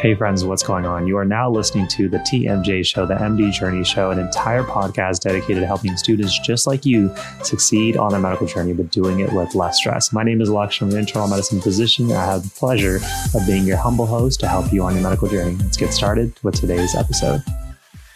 Hey, friends, what's going on? You are now listening to the TMJ Show, the MD Journey Show, an entire podcast dedicated to helping students just like you succeed on their medical journey, but doing it with less stress. My name is Alex. I'm an internal medicine physician. I have the pleasure of being your humble host to help you on your medical journey. Let's get started with today's episode.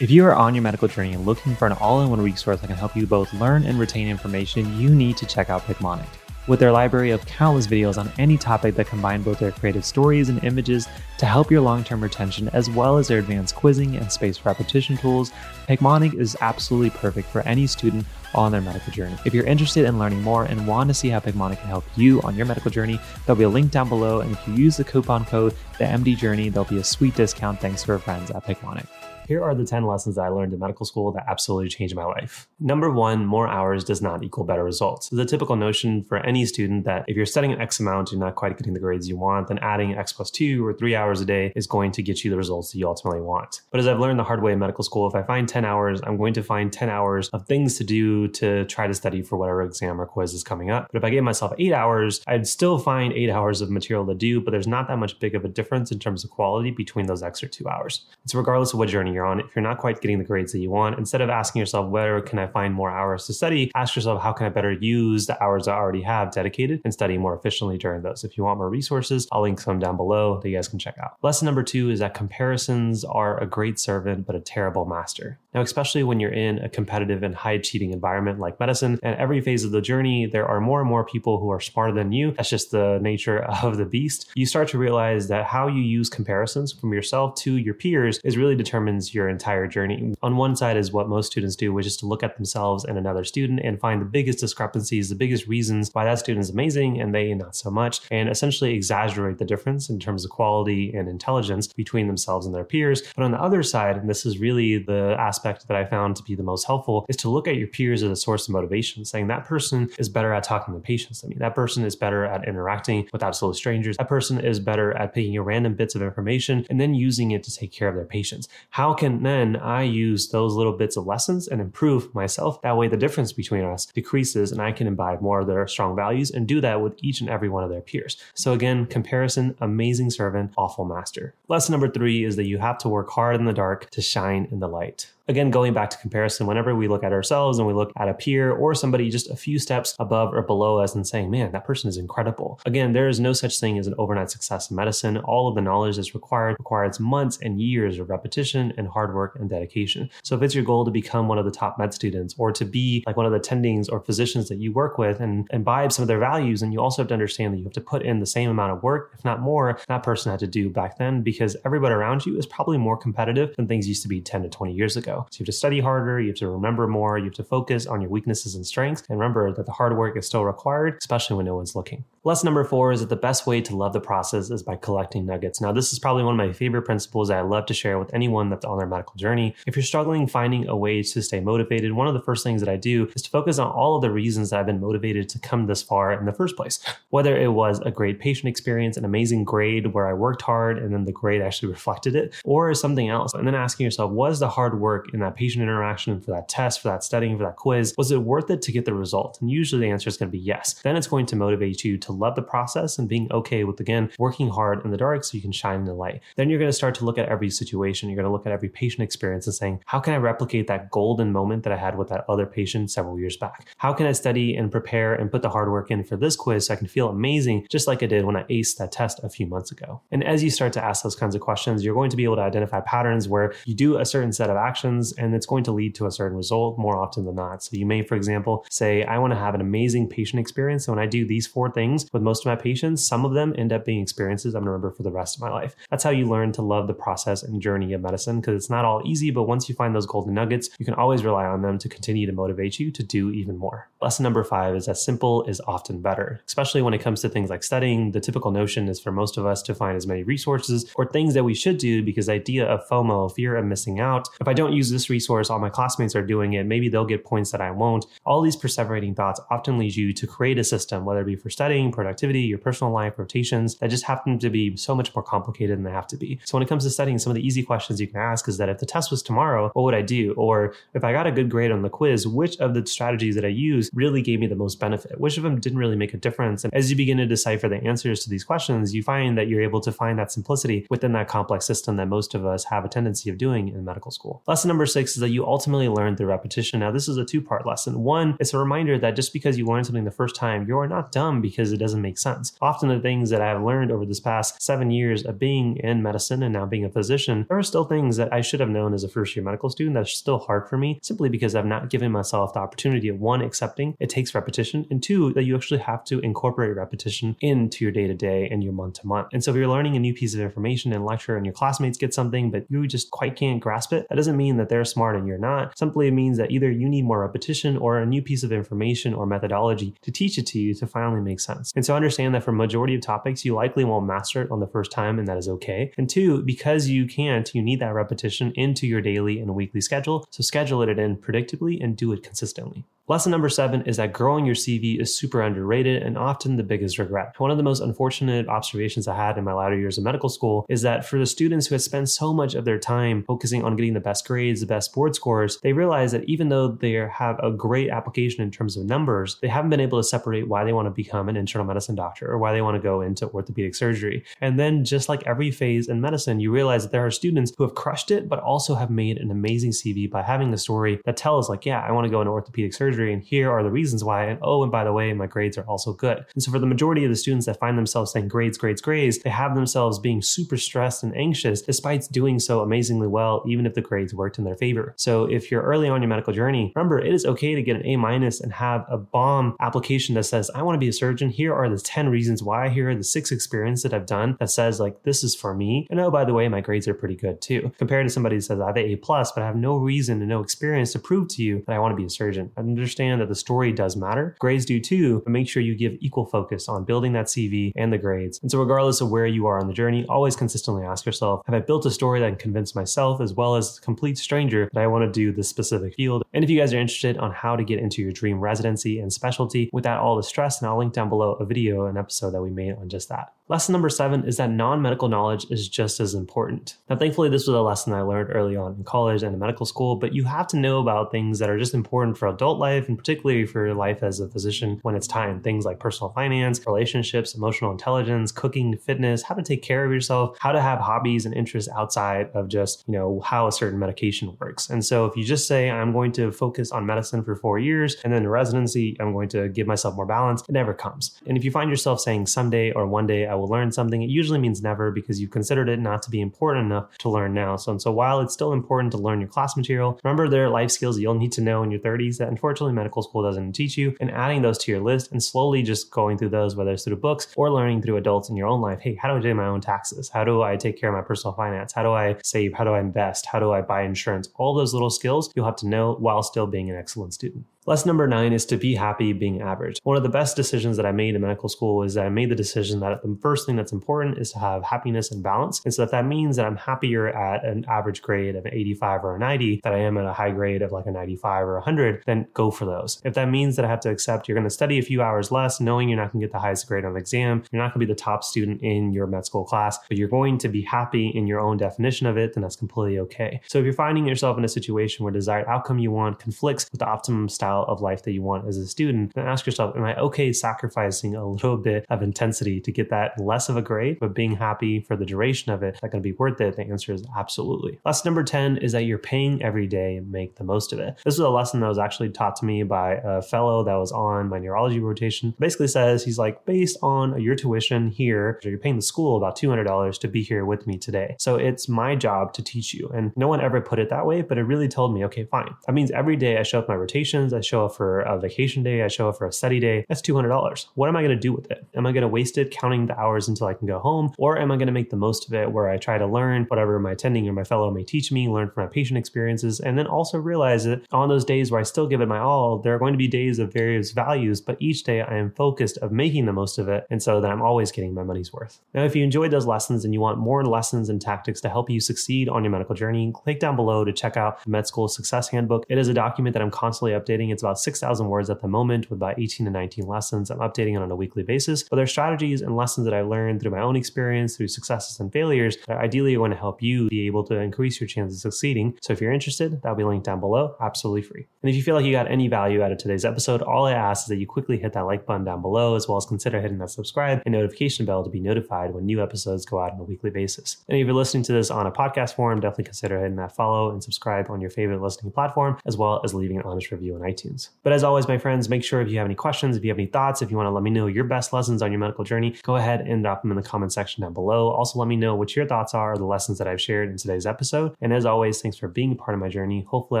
If you are on your medical journey and looking for an all in one resource that can help you both learn and retain information, you need to check out Picmonic. With their library of countless videos on any topic that combine both their creative stories and images to help your long term retention, as well as their advanced quizzing and spaced repetition tools, Picmonic is absolutely perfect for any student on their medical journey. If you're interested in learning more and want to see how Picmonic can help you on your medical journey, there'll be a link down below. And if you use the coupon code the MD Journey, there'll be a sweet discount thanks to our friends at Picmonic. Here are the 10 lessons that I learned in medical school that absolutely changed my life. Number one, more hours does not equal better results. The typical notion for any student that if you're studying an X amount, you're not quite getting the grades you want, then adding X plus two or three hours a day is going to get you the results that you ultimately want. But as I've learned the hard way in medical school, if I find 10 hours, I'm going to find 10 hours of things to do to try to study for whatever exam or quiz is coming up. But if I gave myself eight hours, I'd still find eight hours of material to do, but there's not that much big of a difference in terms of quality between those extra two hours. So regardless of what journey you're on, if you're not quite getting the grades that you want, instead of asking yourself, where can I find more hours to study? Ask yourself, how can I better use the hours I already have dedicated and study more efficiently during those? If you want more resources, I'll link some down below that you guys can check out. Lesson number two is that comparisons are a great servant, but a terrible master. Now, especially when you're in a competitive and high achieving environment like medicine, and every phase of the journey, there are more and more people who are smarter than you. That's just the nature of the beast. You start to realize that how you use comparisons from yourself to your peers is really determines your entire journey. On one side is what most students do, which is to look at themselves and another student and find the biggest discrepancies, the biggest reasons why that student is amazing and they not so much, and essentially exaggerate the difference in terms of quality and intelligence between themselves and their peers. But on the other side, and this is really the aspect that I found to be the most helpful, is to look at your peers as a source of motivation, saying that person is better at talking to patients than me. That person is better at interacting with absolute strangers. That person is better at picking random bits of information and then using it to take care of their patients. How can then I use those little bits of lessons and improve myself. That way, the difference between us decreases and I can imbibe more of their strong values and do that with each and every one of their peers. So, again, comparison, amazing servant, awful master. Lesson number three is that you have to work hard in the dark to shine in the light again, going back to comparison, whenever we look at ourselves and we look at a peer or somebody just a few steps above or below us and saying, man, that person is incredible. Again, there is no such thing as an overnight success in medicine. All of the knowledge that's required requires months and years of repetition and hard work and dedication. So if it's your goal to become one of the top med students or to be like one of the attendings or physicians that you work with and imbibe some of their values, and you also have to understand that you have to put in the same amount of work, if not more, that person had to do back then because everybody around you is probably more competitive than things used to be 10 to 20 years ago. So you have to study harder, you have to remember more, you have to focus on your weaknesses and strengths, and remember that the hard work is still required, especially when no one's looking. Lesson number four is that the best way to love the process is by collecting nuggets. Now, this is probably one of my favorite principles that I love to share with anyone that's on their medical journey. If you're struggling finding a way to stay motivated, one of the first things that I do is to focus on all of the reasons that I've been motivated to come this far in the first place. Whether it was a great patient experience, an amazing grade where I worked hard and then the grade actually reflected it, or something else. And then asking yourself, was the hard work in that patient interaction, for that test, for that studying, for that quiz, was it worth it to get the result? And usually the answer is going to be yes. Then it's going to motivate you to love the process and being okay with, again, working hard in the dark so you can shine in the light. Then you're going to start to look at every situation. You're going to look at every patient experience and saying, how can I replicate that golden moment that I had with that other patient several years back? How can I study and prepare and put the hard work in for this quiz so I can feel amazing, just like I did when I aced that test a few months ago? And as you start to ask those kinds of questions, you're going to be able to identify patterns where you do a certain set of actions and it's going to lead to a certain result more often than not. So you may, for example, say, I want to have an amazing patient experience. So when I do these four things with most of my patients, some of them end up being experiences I'm going to remember for the rest of my life. That's how you learn to love the process and journey of medicine because it's not all easy, but once you find those golden nuggets, you can always rely on them to continue to motivate you to do even more. Lesson number five is that simple is often better, especially when it comes to things like studying. The typical notion is for most of us to find as many resources or things that we should do because the idea of FOMO, fear of missing out, if I don't use use this resource, all my classmates are doing it, maybe they'll get points that I won't. All these perseverating thoughts often lead you to create a system, whether it be for studying, productivity, your personal life, rotations, that just happen to be so much more complicated than they have to be. So when it comes to studying, some of the easy questions you can ask is that if the test was tomorrow, what would I do? Or if I got a good grade on the quiz, which of the strategies that I use really gave me the most benefit? Which of them didn't really make a difference? And as you begin to decipher the answers to these questions, you find that you're able to find that simplicity within that complex system that most of us have a tendency of doing in medical school. Lesson number six is that you ultimately learn through repetition. Now, this is a two part lesson. One, it's a reminder that just because you learn something the first time, you're not dumb because it doesn't make sense. Often, the things that I've learned over this past seven years of being in medicine and now being a physician, there are still things that I should have known as a first year medical student that's still hard for me simply because I've not given myself the opportunity of one, accepting it takes repetition, and two, that you actually have to incorporate repetition into your day to day and your month to month. And so if you're learning a new piece of information in lecture and your classmates get something, but you just quite can't grasp it, that doesn't mean that they're smart and you're not. Simply means that either you need more repetition or a new piece of information or methodology to teach it to you to finally make sense. And so understand that for majority of topics, you likely won't master it on the first time, and that is okay. And two, because you can't, you need that repetition into your daily and weekly schedule. So schedule it in predictably and do it consistently. Lesson number seven is that growing your CV is super underrated and often the biggest regret. One of the most unfortunate observations I had in my latter years of medical school is that for the students who had spent so much of their time focusing on getting the best grades, the best board scores, they realize that even though they have a great application in terms of numbers, they haven't been able to separate why they want to become an internal medicine doctor or why they want to go into orthopedic surgery. And then, just like every phase in medicine, you realize that there are students who have crushed it, but also have made an amazing CV by having a story that tells, like, yeah, I want to go into orthopedic surgery surgery, and here are the reasons why. And oh, and by the way, my grades are also good. And so for the majority of the students that find themselves saying grades, grades, grades, they have themselves being super stressed and anxious despite doing so amazingly well, even if the grades worked in their favor. So if you're early on your medical journey, remember it is okay to get an A minus and have a bomb application that says, I want to be a surgeon. Here are the 10 reasons why. Here are the six experiences that I've done that says like this is for me. And oh, by the way, my grades are pretty good too. Compared to somebody who says I have A plus, but I have no reason and no experience to prove to you that I want to be a surgeon. I understand that the story does matter. Grades do too, but make sure you give equal focus on building that CV and the grades. And so, regardless of where you are on the journey, always consistently ask yourself Have I built a story that can convince myself as well as a complete stranger that I want to do this specific field? And if you guys are interested on how to get into your dream residency and specialty without all the stress, and I'll link down below a video, an episode that we made on just that. Lesson number seven is that non medical knowledge is just as important. Now, thankfully, this was a lesson I learned early on in college and in medical school, but you have to know about things that are just important for adult life and particularly for your life as a physician when it's time. Things like personal finance, relationships, emotional intelligence, cooking, fitness, how to take care of yourself, how to have hobbies and interests outside of just, you know, how a certain medication works. And so if you just say, I'm going to focus on medicine for four years and then residency, I'm going to give myself more balance, it never comes. And if you find yourself saying someday or one day I will learn something, it usually means never because you've considered it not to be important enough to learn now. So, and so while it's still important to learn your class material, remember there are life skills you'll need to know in your 30s that unfortunately medical school doesn't teach you, and adding those to your list and slowly just going through those, whether it's through books or learning through adults in your own life. Hey, how do I do my own taxes? How do I take care of my personal finance? How do I save? How do I invest? How do I buy insurance? All those little skills you'll have to know while still being an excellent student. Lesson number nine is to be happy being average. One of the best decisions that I made in medical school is that I made the decision that the first thing that's important is to have happiness and balance. And so if that means that I'm happier at an average grade of an 85 or a 90 that I am at a high grade of like a 95 or 100, then go for those. If that means that I have to accept you're going to study a few hours less, knowing you're not going to get the highest grade on the exam, you're not going to be the top student in your med school class, but you're going to be happy in your own definition of it, then that's completely okay. So if you're finding yourself in a situation where desired outcome you want conflicts with the optimum style of life that you want as a student, then ask yourself, am I okay sacrificing a little bit of intensity to get that less of a grade, but being happy for the duration of it, is that going to be worth it? The answer is absolutely. Lesson number 10 is that you're paying every day and make the most of it. This was a lesson that was actually taught to me by a fellow that was on my neurology rotation. Basically says, he's like, based on your tuition here, you're paying the school about $200 to be here with me today. So it's my job to teach you. And no one ever put it that way, but it really told me, okay, fine. That means every day I show up my rotations, I show up for a vacation day, I show up for a study day, that's $200. What am I going to do with it? Am I going to waste it counting the hours until I can go home? Or am I going to make the most of it where I try to learn whatever my attending or my fellow may teach me, learn from my patient experiences, and then also realize that on those days where I still give it my all, there are going to be days of various values, but each day I am focused of making the most of it. And so that I'm always getting my money's worth. Now, if you enjoyed those lessons and you want more lessons and tactics to help you succeed on your medical journey, click down below to check out the Med School Success Handbook. It is a document that I'm constantly updating. It's about 6,000 words at the moment with about 18 to 19 lessons. I'm updating it on a weekly basis, but there's strategies and lessons that I learned through my own experience, through successes and failures that ideally are going to help you be able to increase your chances of succeeding. So if you're interested, that'll be linked down below, absolutely free. And if you feel like you got any value out of today's episode, all I ask is that you quickly hit that like button down below, as well as consider hitting that subscribe and notification bell to be notified when new episodes go out on a weekly basis. And if you're listening to this on a podcast form, definitely consider hitting that follow and subscribe on your favorite listening platform, as well as leaving an honest review on iTunes. But as always, my friends, make sure if you have any questions, if you have any thoughts, if you want to let me know your best lessons on your medical journey, go ahead and drop them in the comment section down below. Also, let me know what your thoughts are, the lessons that I've shared in today's episode. And as always, thanks for being a part of my journey. Hopefully,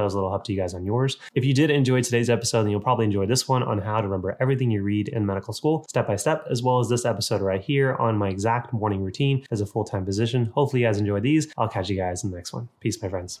I was a little help to you guys on yours. If you did enjoy today's episode, then you'll probably enjoy this one on how to remember everything you read in medical school step by step, as well as this episode right here on my exact morning routine as a full time physician. Hopefully, you guys enjoy these. I'll catch you guys in the next one. Peace, my friends.